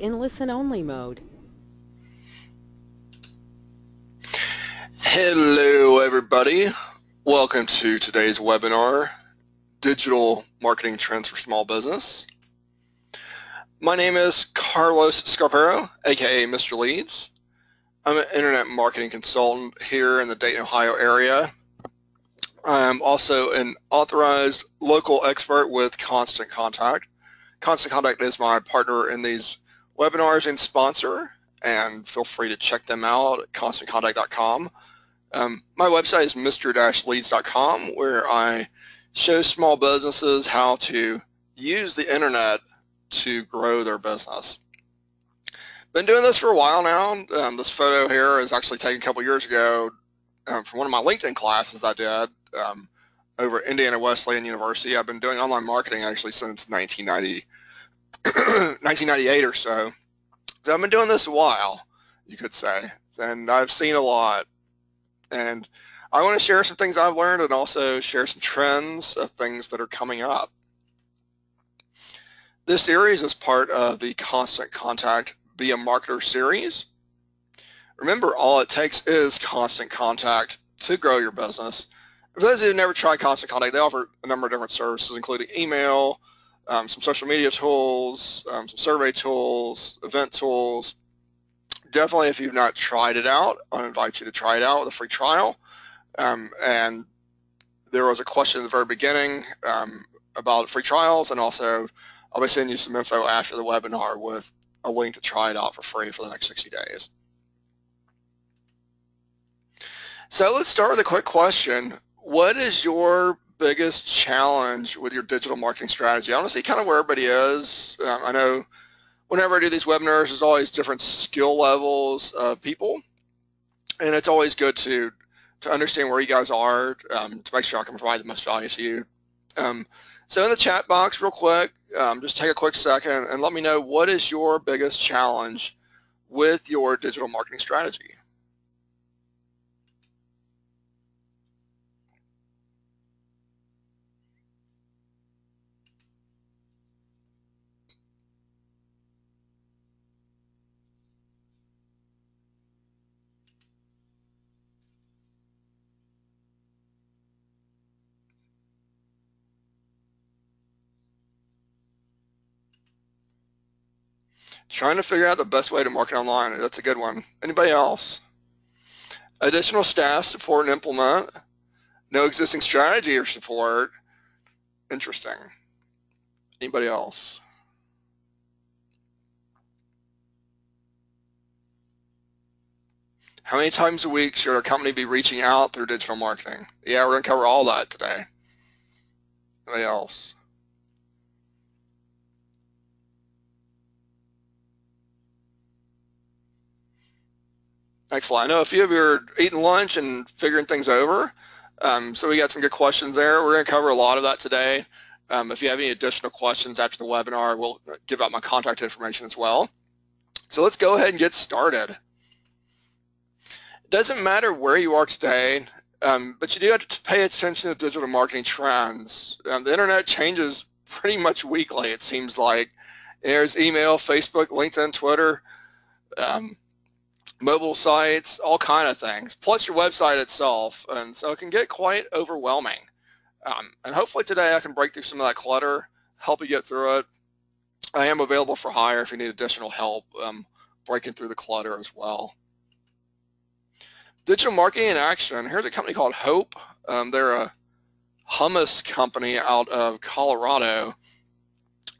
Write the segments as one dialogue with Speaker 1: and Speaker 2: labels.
Speaker 1: in listen-only mode.
Speaker 2: Hello everybody. Welcome to today's webinar, Digital Marketing Trends for Small Business. My name is Carlos Scarpero, aka Mr. Leads. I'm an internet marketing consultant here in the Dayton, Ohio area. I'm also an authorized local expert with Constant Contact. Constant Contact is my partner in these webinars and sponsor, and feel free to check them out at constantcontact.com. Um, my website is mr-leads.com where I show small businesses how to use the internet to grow their business. Been doing this for a while now. Um, this photo here is actually taken a couple years ago um, from one of my LinkedIn classes I did um, over at Indiana Wesleyan University. I've been doing online marketing actually since 1990, 1998 or so. So I've been doing this a while, you could say, and I've seen a lot. And I want to share some things I've learned and also share some trends of things that are coming up. This series is part of the Constant Contact Be a Marketer series. Remember, all it takes is constant contact to grow your business. For those of you who never tried Constant Contact, they offer a number of different services, including email, um, some social media tools, um, some survey tools, event tools. Definitely, if you've not tried it out, I invite you to try it out with a free trial. Um, and there was a question at the very beginning um, about free trials, and also I'll be sending you some info after the webinar with a link to try it out for free for the next 60 days. So let's start with a quick question. What is your biggest challenge with your digital marketing strategy? I want to see kind of where everybody is. Um, I know whenever I do these webinars, there's always different skill levels of people, and it's always good to to understand where you guys are um, to make sure I can provide the most value to you. Um, so in the chat box, real quick, um, just take a quick second and let me know what is your biggest challenge with your digital marketing strategy. Trying to figure out the best way to market online. That's a good one. Anybody else? Additional staff support and implement. No existing strategy or support. Interesting. Anybody else? How many times a week should our company be reaching out through digital marketing? Yeah, we're going to cover all that today. Anybody else? Excellent. I know a few of you are eating lunch and figuring things over. Um, so we got some good questions there. We're going to cover a lot of that today. Um, if you have any additional questions after the webinar, we'll give out my contact information as well. So let's go ahead and get started. It doesn't matter where you are today, um, but you do have to pay attention to digital marketing trends. Um, the internet changes pretty much weekly, it seems like. There's email, Facebook, LinkedIn, Twitter. Um, mobile sites, all kind of things, plus your website itself. And so it can get quite overwhelming. Um, and hopefully today I can break through some of that clutter, help you get through it. I am available for hire if you need additional help um, breaking through the clutter as well. Digital marketing in action. Here's a company called Hope. Um, they're a hummus company out of Colorado.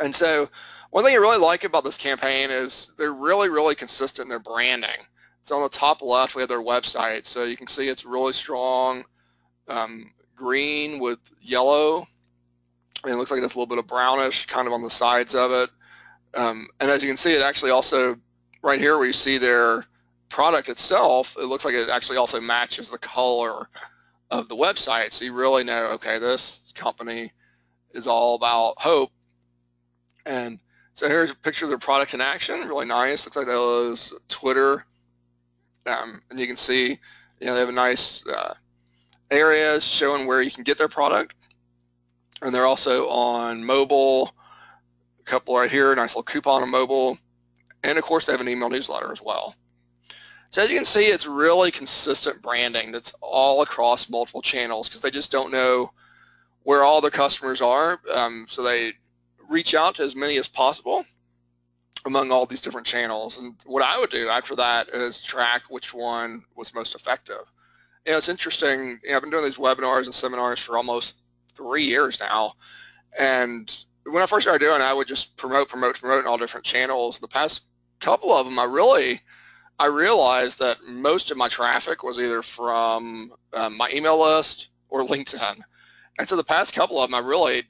Speaker 2: And so one thing I really like about this campaign is they're really, really consistent in their branding. So on the top left, we have their website. So you can see it's really strong um, green with yellow. And it looks like there's a little bit of brownish kind of on the sides of it. Um, and as you can see, it actually also, right here where you see their product itself, it looks like it actually also matches the color of the website. So you really know, okay, this company is all about hope. And so here's a picture of their product in action, really nice. Looks like that was Twitter um, and you can see, you know, they have a nice uh, areas showing where you can get their product. And they're also on mobile, a couple right here, nice little coupon on mobile. And of course, they have an email newsletter as well. So as you can see, it's really consistent branding that's all across multiple channels because they just don't know where all their customers are. Um, so they reach out to as many as possible among all these different channels. And what I would do after that is track which one was most effective. You know, it's interesting. You know, I've been doing these webinars and seminars for almost three years now. And when I first started doing it, I would just promote, promote, promote in all different channels. The past couple of them, I really, I realized that most of my traffic was either from um, my email list or LinkedIn. And so the past couple of them, I really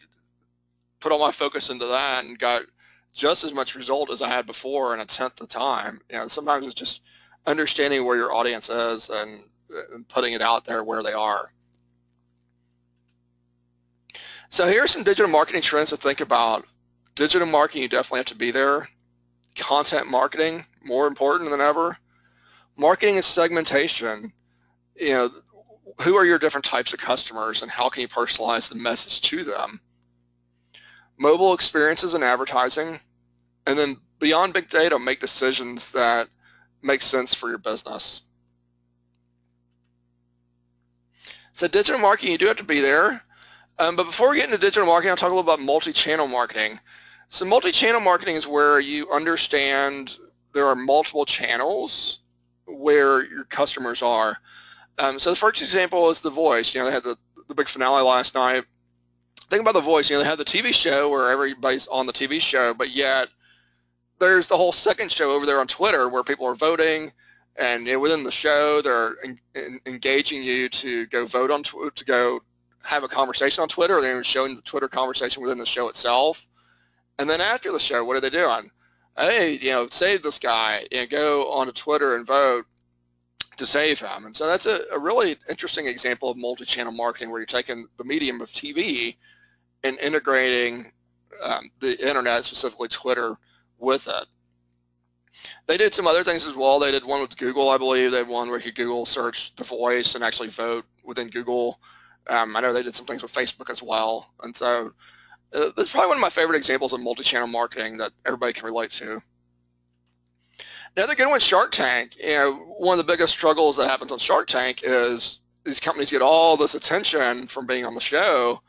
Speaker 2: put all my focus into that and got just as much result as I had before in a tenth the time. You know, sometimes it's just understanding where your audience is and, and putting it out there where they are. So here are some digital marketing trends to think about. Digital marketing, you definitely have to be there. Content marketing, more important than ever. Marketing and segmentation, you know, who are your different types of customers and how can you personalize the message to them? Mobile experiences and advertising, and then beyond big data, make decisions that make sense for your business. So digital marketing, you do have to be there. Um, but before we get into digital marketing, I'll talk a little about multi-channel marketing. So multi-channel marketing is where you understand there are multiple channels where your customers are. Um, so the first example is The Voice. You know, they had the, the big finale last night. Think about The Voice. You know, they had the TV show where everybody's on the TV show, but yet there's the whole second show over there on Twitter where people are voting, and you know, within the show they're en- en- engaging you to go vote on tw- to go have a conversation on Twitter. They're showing the Twitter conversation within the show itself. And then after the show, what are they doing? Hey, you know, save this guy and go onto Twitter and vote to save him. And so that's a, a really interesting example of multi-channel marketing where you're taking the medium of TV and integrating um, the internet, specifically Twitter, with it. They did some other things as well. They did one with Google, I believe. They had one where you could Google search the voice and actually vote within Google um, I know they did some things with Facebook as well. And so uh, that's probably one of my favorite examples of multi-channel marketing that everybody can relate to. Another good one, Shark Tank. You know, one of the biggest struggles that happens on Shark Tank is these companies get all this attention from being on the show,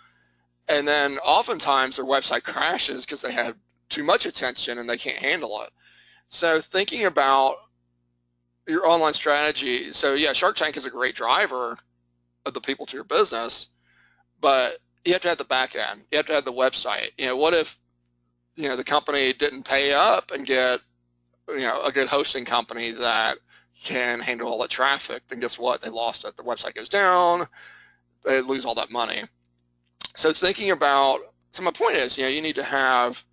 Speaker 2: and then oftentimes their website crashes because they have too much attention and they can't handle it. So thinking about your online strategy, so yeah, Shark Tank is a great driver, of the people to your business, but you have to have the back end. You have to have the website. You know, what if you know the company didn't pay up and get you know a good hosting company that can handle all that traffic? Then guess what? They lost it. The website goes down. They lose all that money. So thinking about so my point is, you know, you need to have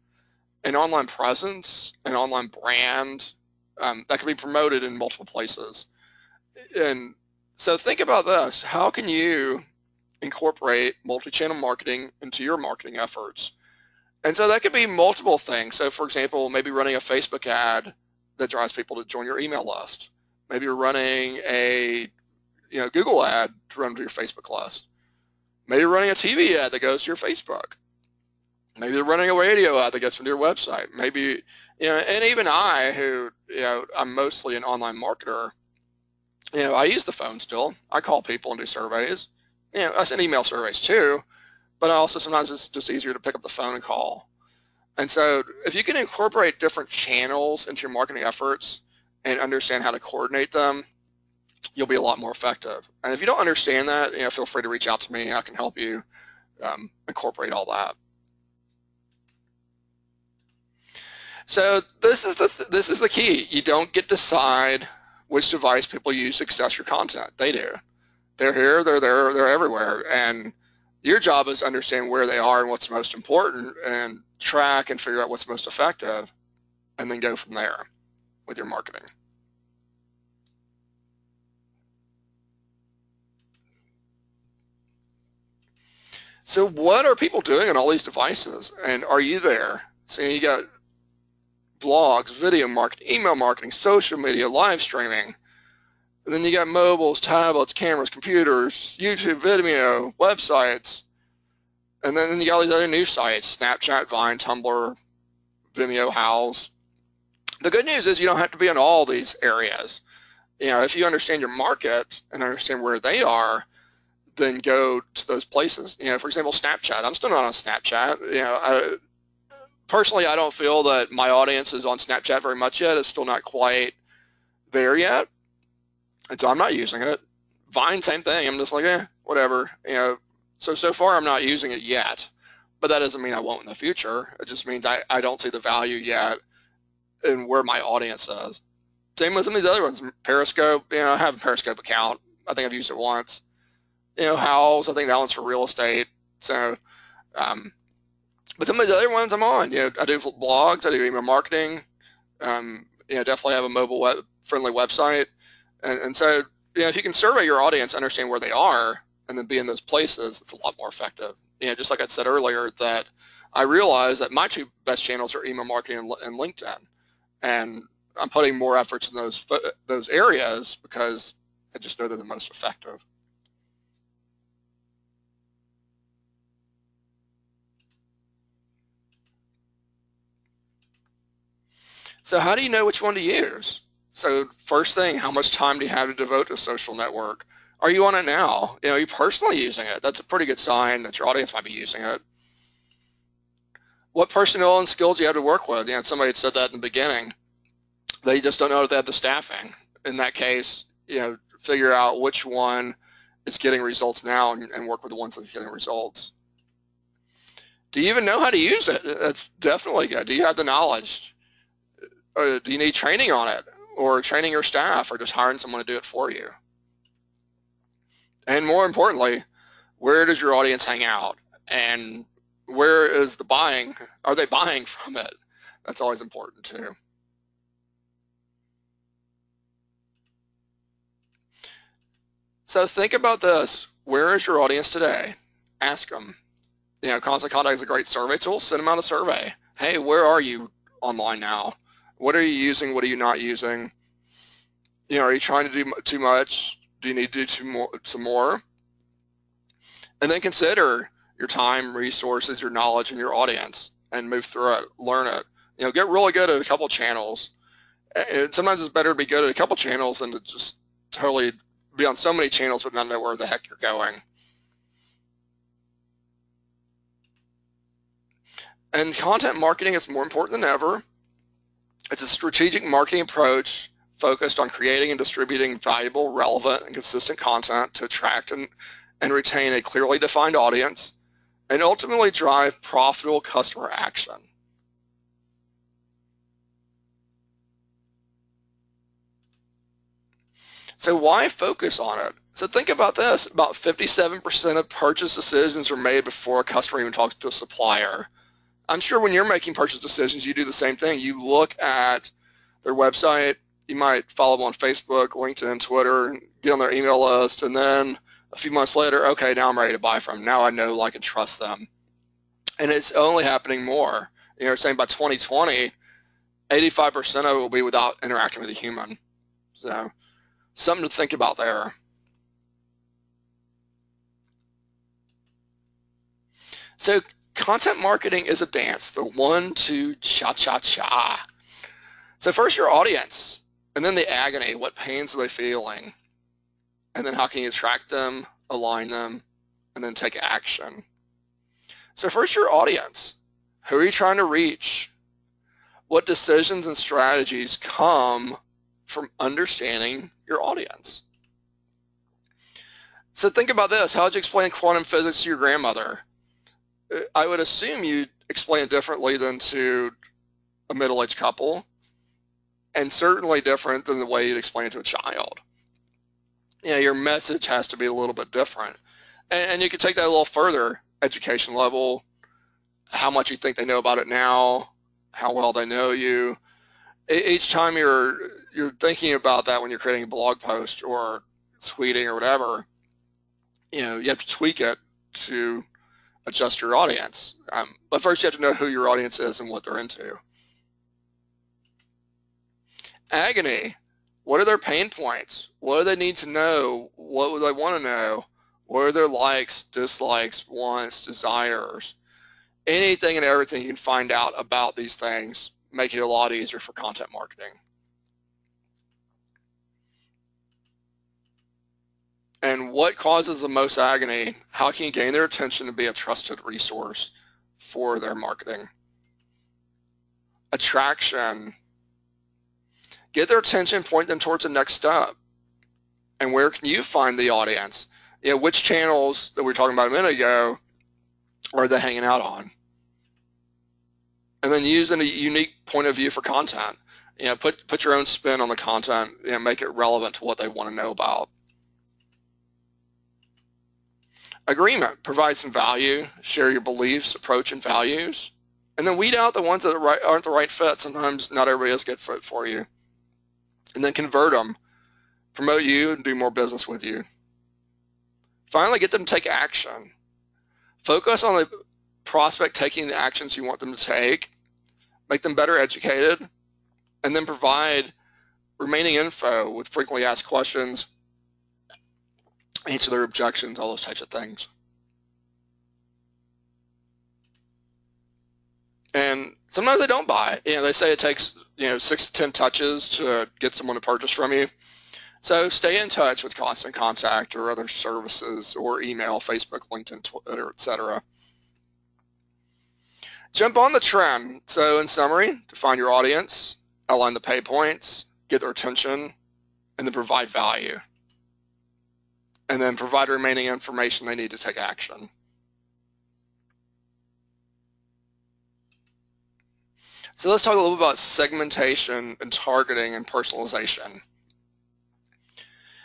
Speaker 2: an online presence, an online brand um, that can be promoted in multiple places. And so think about this. How can you incorporate multi-channel marketing into your marketing efforts? And so that could be multiple things. So for example, maybe running a Facebook ad that drives people to join your email list. Maybe you're running a you know, Google ad to run to your Facebook list. Maybe you're running a TV ad that goes to your Facebook. Maybe they're running a radio ad that gets to your website. Maybe, you know, and even I, who, you know, I'm mostly an online marketer, you know, I use the phone still. I call people and do surveys. You know, I send email surveys too, but I also sometimes it's just easier to pick up the phone and call. And so if you can incorporate different channels into your marketing efforts and understand how to coordinate them, you'll be a lot more effective. And if you don't understand that, you know, feel free to reach out to me. I can help you um, incorporate all that. So this is the th this is the key. You don't get to decide which device people use to access your content. They do. They're here, they're there, they're everywhere. And your job is to understand where they are and what's most important and track and figure out what's most effective and then go from there with your marketing. So what are people doing on all these devices? And are you there? So you got blogs, video marketing, email marketing, social media, live streaming. And then you got mobiles, tablets, cameras, computers, YouTube, Vimeo, websites. And then you got all these other new sites, Snapchat, Vine, Tumblr, Vimeo, Houzz. The good news is you don't have to be in all these areas. You know, if you understand your market and understand where they are, then go to those places. You know, for example, Snapchat. I'm still not on Snapchat. You know, I, personally, I don't feel that my audience is on Snapchat very much yet. It's still not quite there yet, and so I'm not using it. Vine, same thing. I'm just like, eh, whatever. You know, so so far I'm not using it yet, but that doesn't mean I won't in the future. It just means I, I don't see the value yet in where my audience is. Same with some of these other ones. Periscope, you know, I have a Periscope account. I think I've used it once. You know, Houzz, I think that one's for real estate. So, um, but some of the other ones I'm on. You know, I do blogs, I do email marketing. Um, you know, definitely have a mobile web friendly website. And, and so, you know, if you can survey your audience, understand where they are, and then be in those places, it's a lot more effective. You know, just like I said earlier, that I realize that my two best channels are email marketing and, and LinkedIn, and I'm putting more efforts in those those areas because I just know they're the most effective. So how do you know which one to use? So first thing, how much time do you have to devote to a social network? Are you on it now? You know, are you personally using it? That's a pretty good sign that your audience might be using it. What personnel and skills do you have to work with? You know, somebody had said that in the beginning. They just don't know if they have the staffing. In that case, you know, figure out which one is getting results now and, and work with the ones that are getting results. Do you even know how to use it? That's definitely good. Do you have the knowledge? Do you need training on it? Or training your staff or just hiring someone to do it for you? And more importantly, where does your audience hang out? And where is the buying? Are they buying from it? That's always important too. So think about this. Where is your audience today? Ask them. You know, Constant Contact is a great survey tool. Send them out a survey. Hey, where are you online now? What are you using? What are you not using? You know, are you trying to do too much? Do you need to do some more? Some more? And then consider your time, resources, your knowledge, and your audience, and move through it. Learn it. You know, get really good at a couple channels. And sometimes it's better to be good at a couple channels than to just totally be on so many channels but not know where the heck you're going. And content marketing is more important than ever. It's a strategic marketing approach focused on creating and distributing valuable, relevant, and consistent content to attract and, and retain a clearly defined audience and ultimately drive profitable customer action. So why focus on it? So think about this. About 57% of purchase decisions are made before a customer even talks to a supplier. I'm sure when you're making purchase decisions, you do the same thing. You look at their website, you might follow them on Facebook, LinkedIn, Twitter, and get on their email list, and then a few months later, okay, now I'm ready to buy from them. Now I know, like, and trust them. And it's only happening more. You know, saying by 2020, 85% of it will be without interacting with a human. So something to think about there. So content marketing is a dance, the one, two, cha-cha-cha. So first your audience. And then the agony, what pains are they feeling? And then how can you attract them, align them, and then take action? So first your audience. Who are you trying to reach? What decisions and strategies come from understanding your audience? So think about this. How would you explain quantum physics to your grandmother? I would assume you'd explain it differently than to a middle-aged couple and certainly different than the way you'd explain it to a child. You know, your message has to be a little bit different. And, and you can take that a little further, education level, how much you think they know about it now, how well they know you. Each time you're you're thinking about that when you're creating a blog post or tweeting or whatever, you know, you have to tweak it to adjust your audience. Um, but first you have to know who your audience is and what they're into agony. What are their pain points? What do they need to know? What would they want to know? What are their likes, dislikes, wants, desires? Anything and everything you can find out about these things make it a lot easier for content marketing. And what causes the most agony? How can you gain their attention and be a trusted resource for their marketing? Attraction. Get their attention, point them towards the next step. And where can you find the audience? You know, which channels that we were talking about a minute ago are they hanging out on? And then using a unique point of view for content. You know, put, put your own spin on the content, you know, make it relevant to what they want to know about. Agreement, provide some value, share your beliefs, approach, and values. And then weed out the ones that aren't the right fit. Sometimes not everybody is a good fit for you. And then convert them, promote you, and do more business with you. Finally, get them to take action. Focus on the prospect taking the actions you want them to take, make them better educated, and then provide remaining info with frequently asked questions answer their objections, all those types of things. And sometimes they don't buy. You know, they say it takes you know six to ten touches to get someone to purchase from you. So stay in touch with Constant Contact or other services or email, Facebook, LinkedIn, Twitter, etc. Jump on the trend. So in summary, define your audience, outline the pay points, get their attention, and then provide value and then provide remaining information they need to take action. So let's talk a little bit about segmentation and targeting and personalization.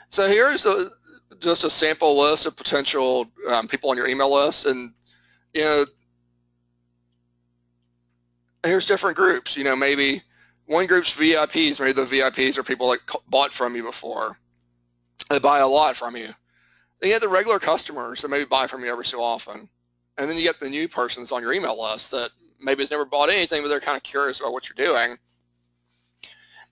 Speaker 2: So here's a, just a sample list of potential um, people on your email list, and you know, here's different groups. You know, maybe one group's VIPs. Maybe the VIPs are people that bought from you before. They buy a lot from you. Then you have the regular customers that maybe buy from you every so often. And then you get the new persons on your email list that maybe has never bought anything, but they're kind of curious about what you're doing.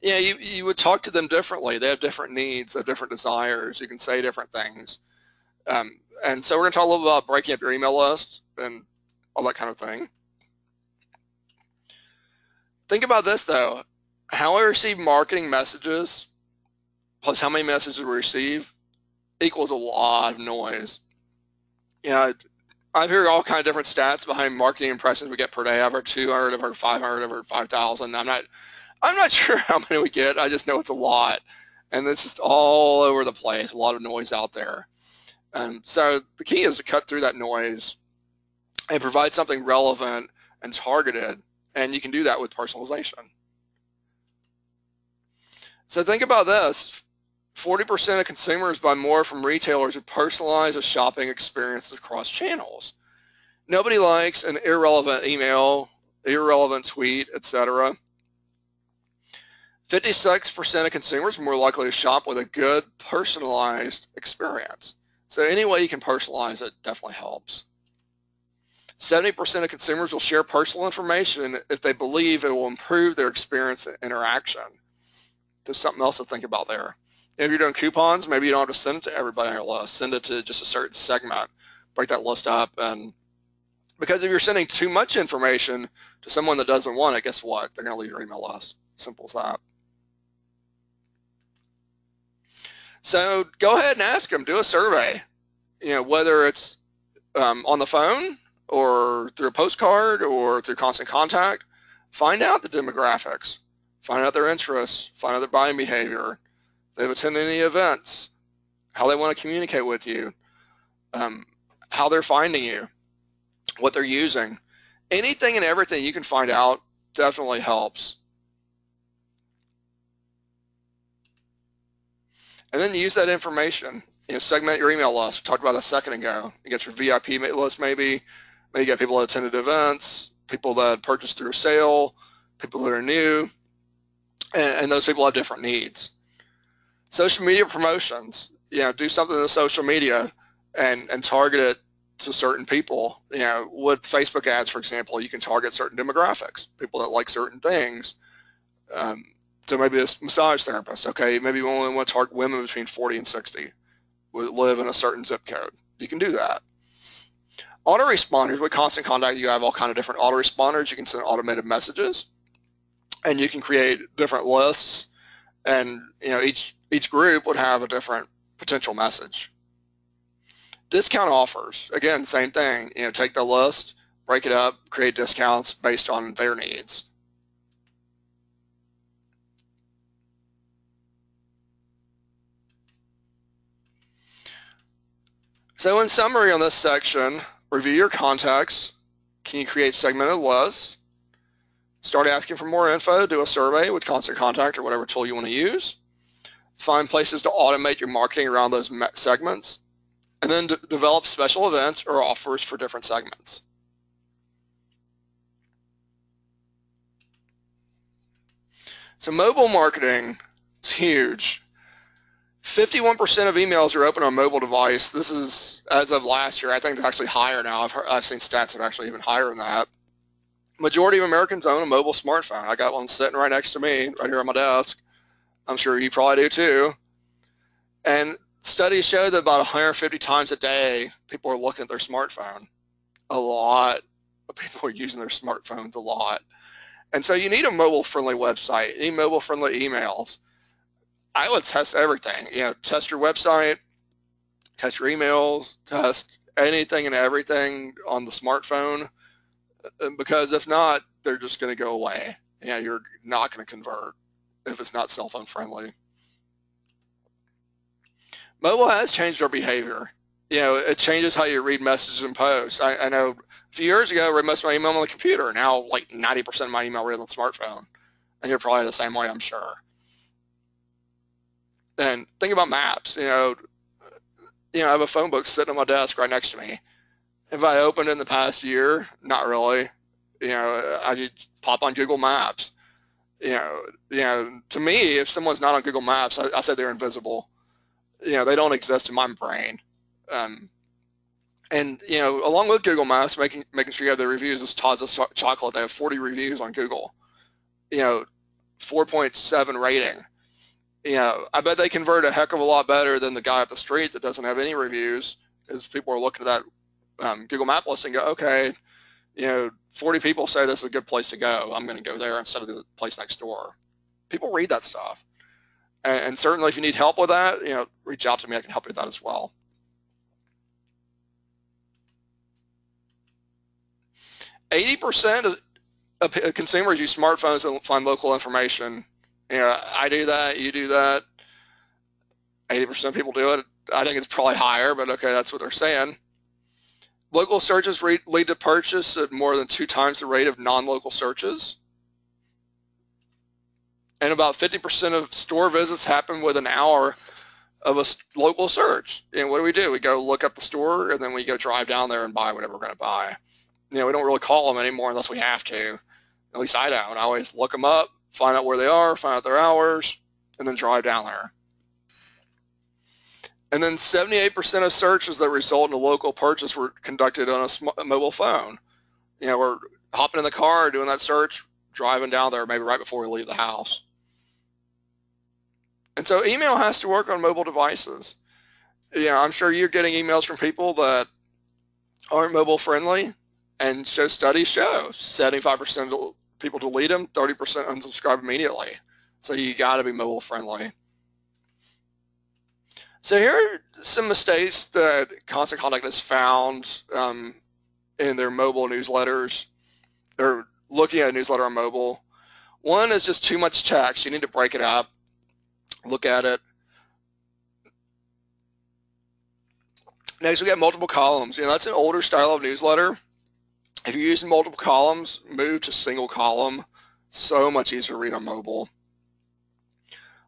Speaker 2: Yeah, you, you would talk to them differently. They have different needs, they have different desires. You can say different things. Um, and so we're going to talk a little about breaking up your email list and all that kind of thing. Think about this though. How I receive marketing messages plus how many messages we receive equals a lot of noise. Know, I've heard all kind of different stats behind marketing impressions we get per day. I've heard 200, I've heard 500, I've heard 5,000. I'm not, I'm not sure how many we get. I just know it's a lot, and it's just all over the place. A lot of noise out there. Um, so the key is to cut through that noise and provide something relevant and targeted, and you can do that with personalization. So think about this. 40% of consumers buy more from retailers who personalize a shopping experience across channels. Nobody likes an irrelevant email, irrelevant tweet, etc. 56% of consumers are more likely to shop with a good personalized experience. So any way you can personalize it definitely helps. 70% of consumers will share personal information if they believe it will improve their experience and interaction. There's something else to think about there. If you're doing coupons, maybe you don't have to send it to everybody on your list. Send it to just a certain segment. Break that list up. And because if you're sending too much information to someone that doesn't want it, guess what? They're going to leave your email list. Simple as that. So go ahead and ask them. Do a survey. You know, whether it's um, on the phone or through a postcard or through constant contact, find out the demographics. Find out their interests. Find out their buying behavior they've attended any events, how they want to communicate with you, um, how they're finding you, what they're using. Anything and everything you can find out definitely helps. And then use that information. You know, segment your email list. We talked about a second ago. You get your VIP list maybe. Maybe you get people that attended events, people that purchased through a sale, people that are new, and, and those people have different needs social media promotions, you know, do something in social media and, and target it to certain people. You know, with Facebook ads, for example, you can target certain demographics, people that like certain things. Um, so maybe a massage therapist, okay, maybe you only want to target women between 40 and 60 who live in a certain zip code. You can do that. Autoresponders, with constant contact, you have all kind of different autoresponders. You can send automated messages. and you can create different lists and you know each each group would have a different potential message. Discount offers, again, same thing. You know, take the list, break it up, create discounts based on their needs. So in summary on this section, review your contacts. Can you create segmented lists? Start asking for more info, do a survey with Constant Contact or whatever tool you want to use. Find places to automate your marketing around those segments. And then develop special events or offers for different segments. So mobile marketing is huge. 51% of emails are open on mobile device. This is as of last year. I think it's actually higher now. I've, heard, I've seen stats that are actually even higher than that. Majority of Americans own a mobile smartphone. I got one sitting right next to me, right here on my desk. I'm sure you probably do too. And studies show that about 150 times a day, people are looking at their smartphone. A lot of people are using their smartphones a lot. And so you need a mobile-friendly website. You need mobile-friendly emails. I would test everything. You know, test your website, test your emails, test anything and everything on the smartphone. Uh, because if not, they're just going to go away. Yeah, you're not going to convert if it's not cell phone friendly. Mobile has changed our behavior. You know, it changes how you read messages and posts. I, I know a few years ago, I read most of my email on the computer. Now, like 90% of my email read on the smartphone. And you're probably the same way, I'm sure. And think about maps. You know, you know, I have a phone book sitting on my desk right next to me. Have I opened in the past year? Not really. You know, I just pop on Google Maps. You know, you know, to me, if someone's not on Google Maps, I, I say they're invisible. You know, they don't exist in my brain. Um, and you know, along with Google Maps, making making sure you have the reviews. This Taz's chocolate. They have 40 reviews on Google. You know, 4.7 rating you know, I bet they convert a heck of a lot better than the guy up the street that doesn't have any reviews because people are looking at that um, Google Map list and go, okay, you know, 40 people say this is a good place to go. I'm going to go there instead of the place next door. People read that stuff. And, and certainly if you need help with that, you know, reach out to me. I can help you with that as well. Eighty percent of consumers use smartphones to find local information you know, I do that, you do that. 80% of people do it. I think it's probably higher, but okay, that's what they're saying. Local searches lead to purchase at more than two times the rate of non-local searches. And about 50% of store visits happen within an hour of a local search. And what do we do? We go look up the store and then we go drive down there and buy whatever we're going to buy. You know, we don't really call them anymore unless we have to. At least I don't. I always look them up, find out where they are, find out their hours, and then drive down there. And then 78% of searches that result in a local purchase were conducted on a, mobile phone. You know, we're hopping in the car, doing that search, driving down there maybe right before we leave the house. And so email has to work on mobile devices. You know, I'm sure you're getting emails from people that aren't mobile friendly and show studies show 75% of people delete them, 30% unsubscribe immediately. So you got to be mobile friendly. So here are some mistakes that Constant Contact has found um, in their mobile newsletters. They're looking at a newsletter on mobile. One is just too much text. You need to break it up, look at it. Next, we got multiple columns. You know, that's an older style of newsletter. If you're using multiple columns, move to single column. So much easier to read on mobile.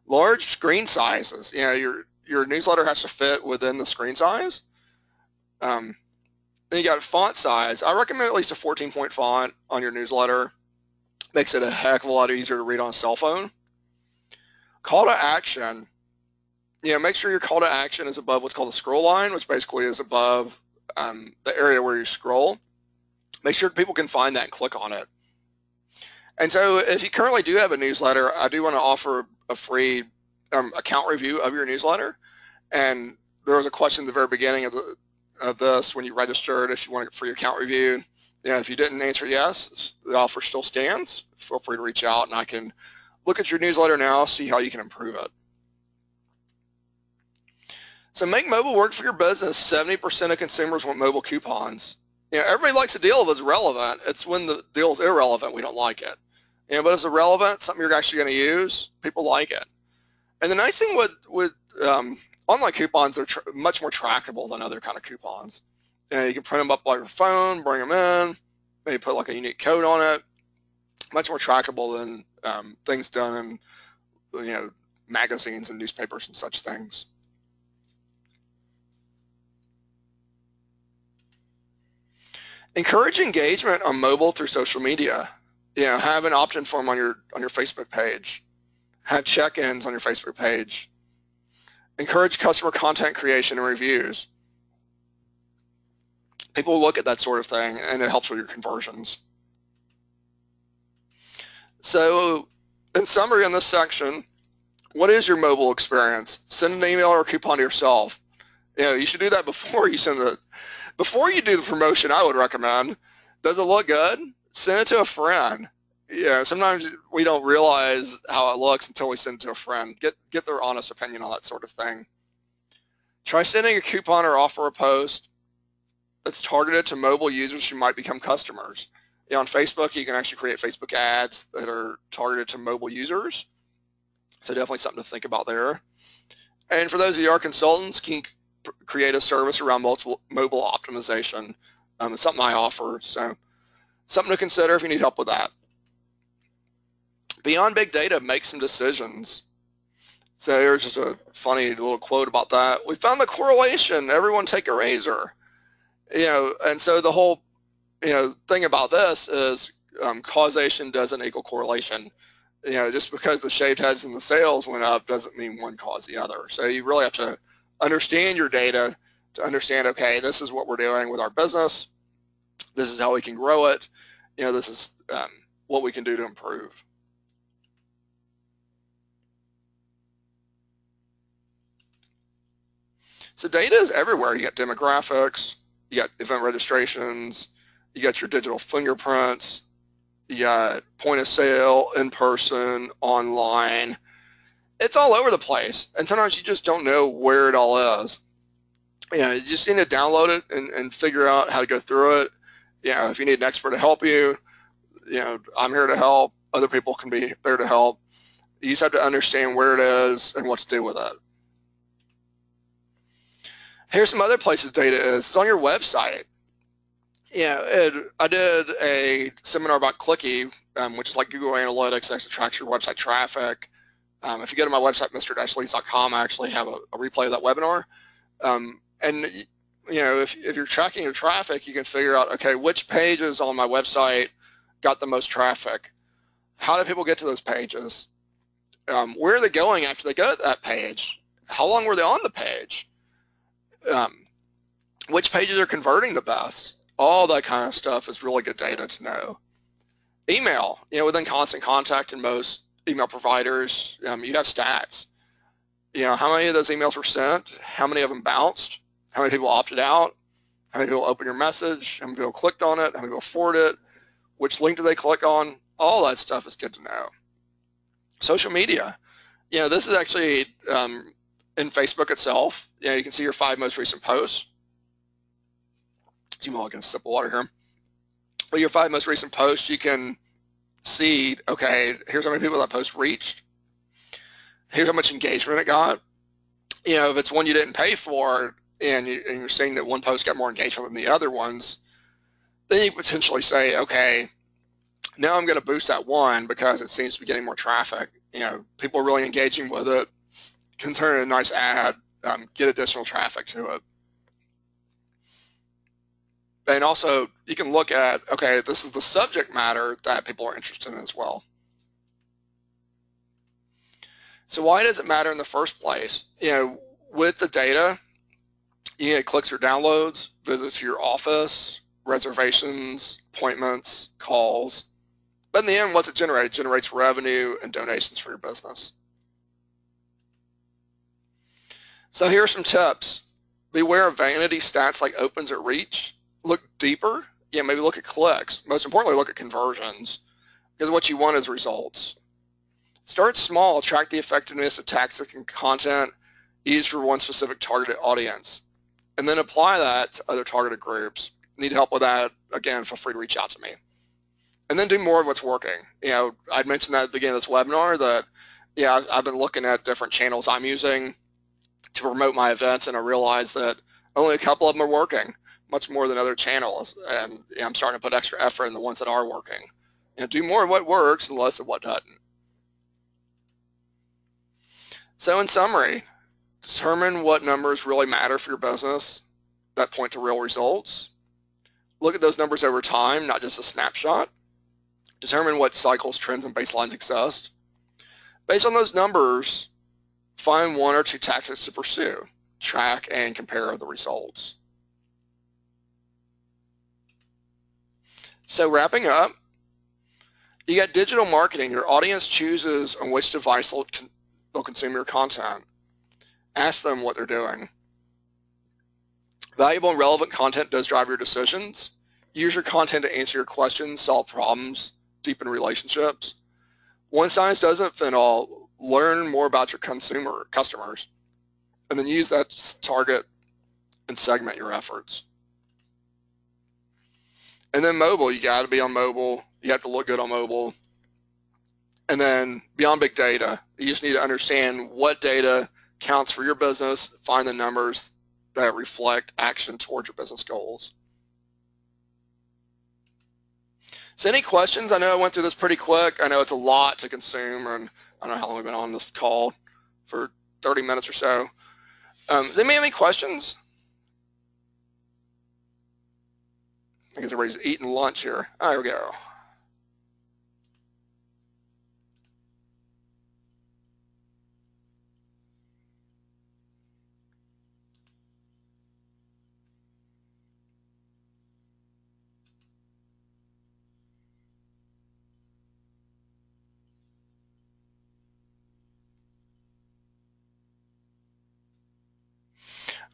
Speaker 2: Large screen sizes. You know, your, your newsletter has to fit within the screen size. Um, then you got font size. I recommend at least a 14 point font on your newsletter. Makes it a heck of a lot easier to read on a cell phone. Call to action. You know, make sure your call to action is above what's called the scroll line, which basically is above um, the area where you scroll make sure people can find that and click on it. And so if you currently do have a newsletter, I do want to offer a free um, account review of your newsletter. And there was a question at the very beginning of, the, of this when you registered if you want a free account review. Yeah, if you didn't answer yes, the offer still stands. Feel free to reach out and I can look at your newsletter now, see how you can improve it. So make mobile work for your business. 70% of consumers want mobile coupons. You know, everybody likes a deal if it's relevant. It's when the deal is irrelevant we don't like it. You know, but if it's relevant, something you're actually going to use, people like it. And the nice thing with, with um, online coupons, they're much more trackable than other kind of coupons. You, you can print them up by your phone, bring them in, maybe put like a unique code on it. Much more trackable than um, things done in, you know, magazines and newspapers and such things. Encourage engagement on mobile through social media. You know, have an opt-in form on your on your Facebook page. Have check-ins on your Facebook page. Encourage customer content creation and reviews. People look at that sort of thing and it helps with your conversions. So in summary in this section, what is your mobile experience? Send an email or a coupon to yourself. You know, you should do that before you send the before you do the promotion, I would recommend, does it look good? Send it to a friend. Yeah, sometimes we don't realize how it looks until we send it to a friend. Get, get their honest opinion on that sort of thing. Try sending a coupon or offer a post that's targeted to mobile users who might become customers. You know, on Facebook, you can actually create Facebook ads that are targeted to mobile users. So definitely something to think about there. And for those of you who are consultants, can create a service around multiple mobile optimization. Um, it's something I offer, so something to consider if you need help with that. Beyond big data, make some decisions. So here's just a funny little quote about that. We found the correlation. Everyone take a razor. You know, and so the whole, you know, thing about this is um, causation doesn't equal correlation. You know, just because the shaved heads and the sales went up doesn't mean one caused the other. So you really have to understand your data to understand, okay, this is what we're doing with our business. This is how we can grow it. You know, this is um, what we can do to improve. So data is everywhere. You got demographics, you got event registrations, you got your digital fingerprints, you got point of sale, in person, online, it's all over the place. And sometimes you just don't know where it all is. You know, you just need to download it and, and figure out how to go through it. You know, if you need an expert to help you, you know, I'm here to help. Other people can be there to help. You just have to understand where it is and what to do with it. Here's some other places data is. It's on your website. Yeah, it, I did a seminar about Clicky, um, which is like Google Analytics that tracks your website traffic. Um, if you go to my website, mr-leads.com, I actually have a, a, replay of that webinar. Um, and you know, if, if you're tracking your traffic, you can figure out, okay, which pages on my website got the most traffic? How do people get to those pages? Um, where are they going after they go to that page? How long were they on the page? Um, which pages are converting the best? All that kind of stuff is really good data to know. Email, you know, within constant contact in most email providers, um, you have stats. You know, how many of those emails were sent? How many of them bounced? How many people opted out? How many people opened your message? How many people clicked on it? How many people forwarded it? Which link did they click on? All that stuff is good to know. Social media. You know, this is actually um, in Facebook itself. You know, you can see your five most recent posts. You might get a sip of water here. But your five most recent posts, you can see, okay, here's how many people that post reached. Here's how much engagement it got. You know, if it's one you didn't pay for and, you, and you're seeing that one post got more engagement than the other ones, then you potentially say, okay, now I'm going to boost that one because it seems to be getting more traffic. You know, people are really engaging with it, can turn a nice ad, um, get additional traffic to it and also you can look at, okay, this is the subject matter that people are interested in as well. So why does it matter in the first place? You know, with the data, you get clicks or downloads, visits to your office, reservations, appointments, calls. But in the end, what's it generate? It generates revenue and donations for your business. So here are some tips. Beware of vanity stats like opens or reach look deeper yeah, maybe look at clicks. Most importantly, look at conversions because what you want is results. Start small, track the effectiveness of tactics and content used for one specific targeted audience, and then apply that to other targeted groups. Need help with that? Again, feel free to reach out to me. And then do more of what's working. You know, I'd mentioned that at the beginning of this webinar that, yeah, I've been looking at different channels I'm using to promote my events, and I realized that only a couple of them are working, much more than other channels. And I'm starting to put extra effort in the ones that are working. You know, do more of what works and less of what doesn't. So in summary, determine what numbers really matter for your business that point to real results. Look at those numbers over time, not just a snapshot. Determine what cycles, trends, and baselines exist. Based on those numbers, find one or two tactics to pursue. Track and compare the results. So wrapping up, you got digital marketing. Your audience chooses on which device they'll, they'll consume your content. Ask them what they're doing. Valuable and relevant content does drive your decisions. Use your content to answer your questions, solve problems, deepen relationships. One size doesn't fit all. Learn more about your consumer customers, and then use that to target and segment your efforts. And then mobile, you got to be on mobile. You have to look good on mobile. And then beyond big data, you just need to understand what data counts for your business, find the numbers that reflect action towards your business goals. So any questions? I know I went through this pretty quick. I know it's a lot to consume, and I don't know how long we've been on this call for 30 minutes or so. Um, does anybody have any questions? I guess everybody's eating lunch here. There we go.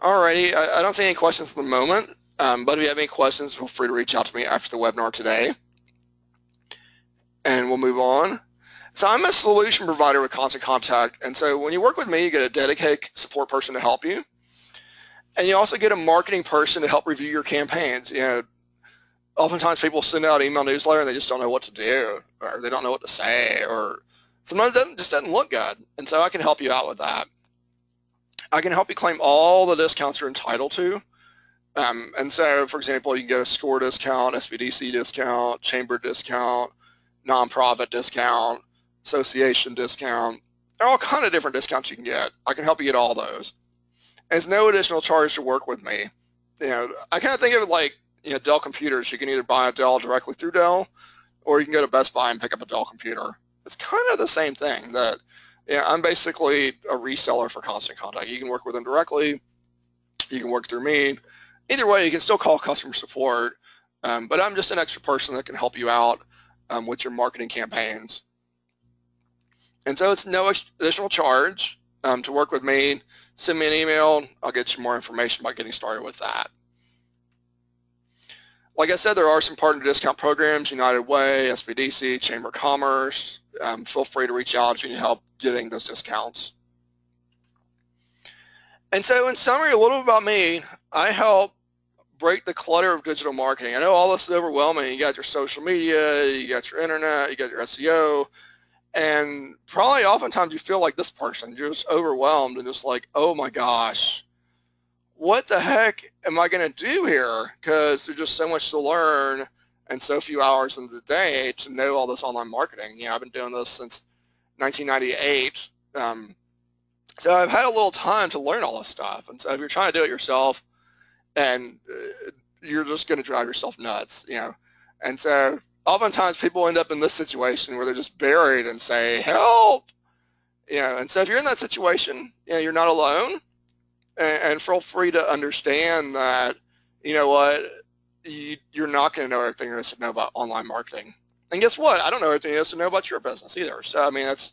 Speaker 2: Alrighty, I, I don't see any questions at the moment, um, but if you have any questions, feel free to reach out to me after the webinar today. And we'll move on. So I'm a solution provider with Constant Contact, and so when you work with me, you get a dedicated support person to help you. And you also get a marketing person to help review your campaigns. You know, oftentimes people send out email newsletter and they just don't know what to do, or they don't know what to say, or sometimes it just doesn't look good. And so I can help you out with that. I can help you claim all the discounts you're entitled to. Um, and so, for example, you can get a score discount, SBDC discount, chamber discount, nonprofit discount, association discount. There are all kind of different discounts you can get. I can help you get all those. And it's no additional charge to work with me. You know, I kind of think of it like you know Dell computers. You can either buy a Dell directly through Dell, or you can go to Best Buy and pick up a Dell computer. It's kind of the same thing. That yeah, I'm basically a reseller for Constant Contact. You can work with them directly. You can work through me. Either way, you can still call customer support, um, but I'm just an extra person that can help you out um, with your marketing campaigns. And so it's no additional charge um, to work with me. Send me an email. I'll get you more information about getting started with that. Like I said, there are some partner discount programs, United Way, SBDC, Chamber of Commerce. Um, feel free to reach out if you need help getting those discounts. And so in summary, a little about me, I help break the clutter of digital marketing. I know all this is overwhelming. You got your social media, you got your internet, you got your SEO, and probably oftentimes you feel like this person. You're just overwhelmed and just like, oh my gosh, what the heck am I going to do here? Because there's just so much to learn and so few hours in the day to know all this online marketing. You know, I've been doing this since 1998. Um, so I've had a little time to learn all this stuff. And so if you're trying to do it yourself, and uh, you're just going to drive yourself nuts, you know. And so oftentimes people end up in this situation where they're just buried and say, help, you know. And so if you're in that situation, you know, you're not alone. And, and feel free to understand that, you know what, you, you're not going to know everything there is to know about online marketing. And guess what? I don't know there is to know about your business either. So, I mean, that's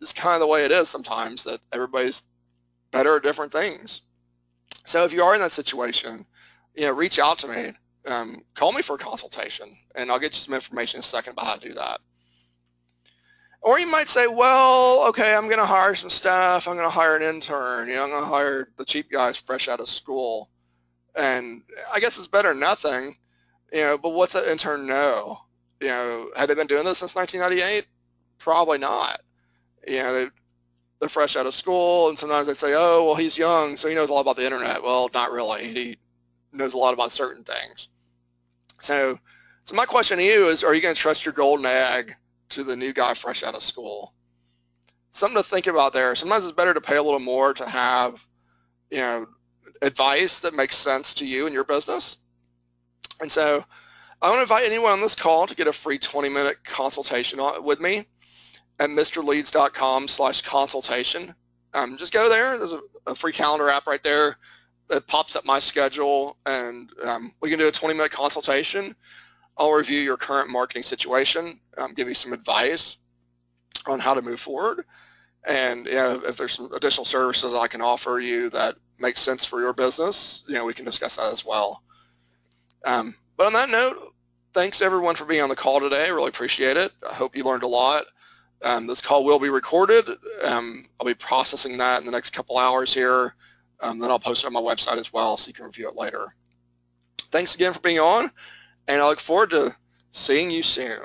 Speaker 2: just kind of the way it is sometimes that everybody's better at different things. So if you are in that situation, you know, reach out to me. um, call me for a consultation, and I'll get you some information in a second about how to do that. Or you might say, well, okay, I'm going to hire some staff. I'm going to hire an intern. You know, I'm going to hire the cheap guys fresh out of school. And I guess it's better than nothing, you know, but what's that intern know? You know, have they been doing this since 1998? Probably not. You know, they, they're fresh out of school, and sometimes they say, oh, well, he's young, so he knows a lot about the internet. Well, not really. He knows a lot about certain things. So, so my question to you is, are you going to trust your golden egg to the new guy fresh out of school? Something to think about there. Sometimes it's better to pay a little more to have, you know, advice that makes sense to you and your business. And so I want to invite anyone on this call to get a free 20-minute consultation with me at mrleads.com slash consultation. Um, just go there. There's a, a, free calendar app right there that pops up my schedule, and um, we can do a 20-minute consultation. I'll review your current marketing situation, um, give you some advice on how to move forward, and you know, if there's some additional services I can offer you that makes sense for your business, you know, we can discuss that as well. Um, but on that note, thanks everyone for being on the call today. I really appreciate it. I hope you learned a lot. Um, this call will be recorded. Um, I'll be processing that in the next couple hours here. Um, then I'll post it on my website as well so you can review it later. Thanks again for being on, and I look forward to seeing you soon.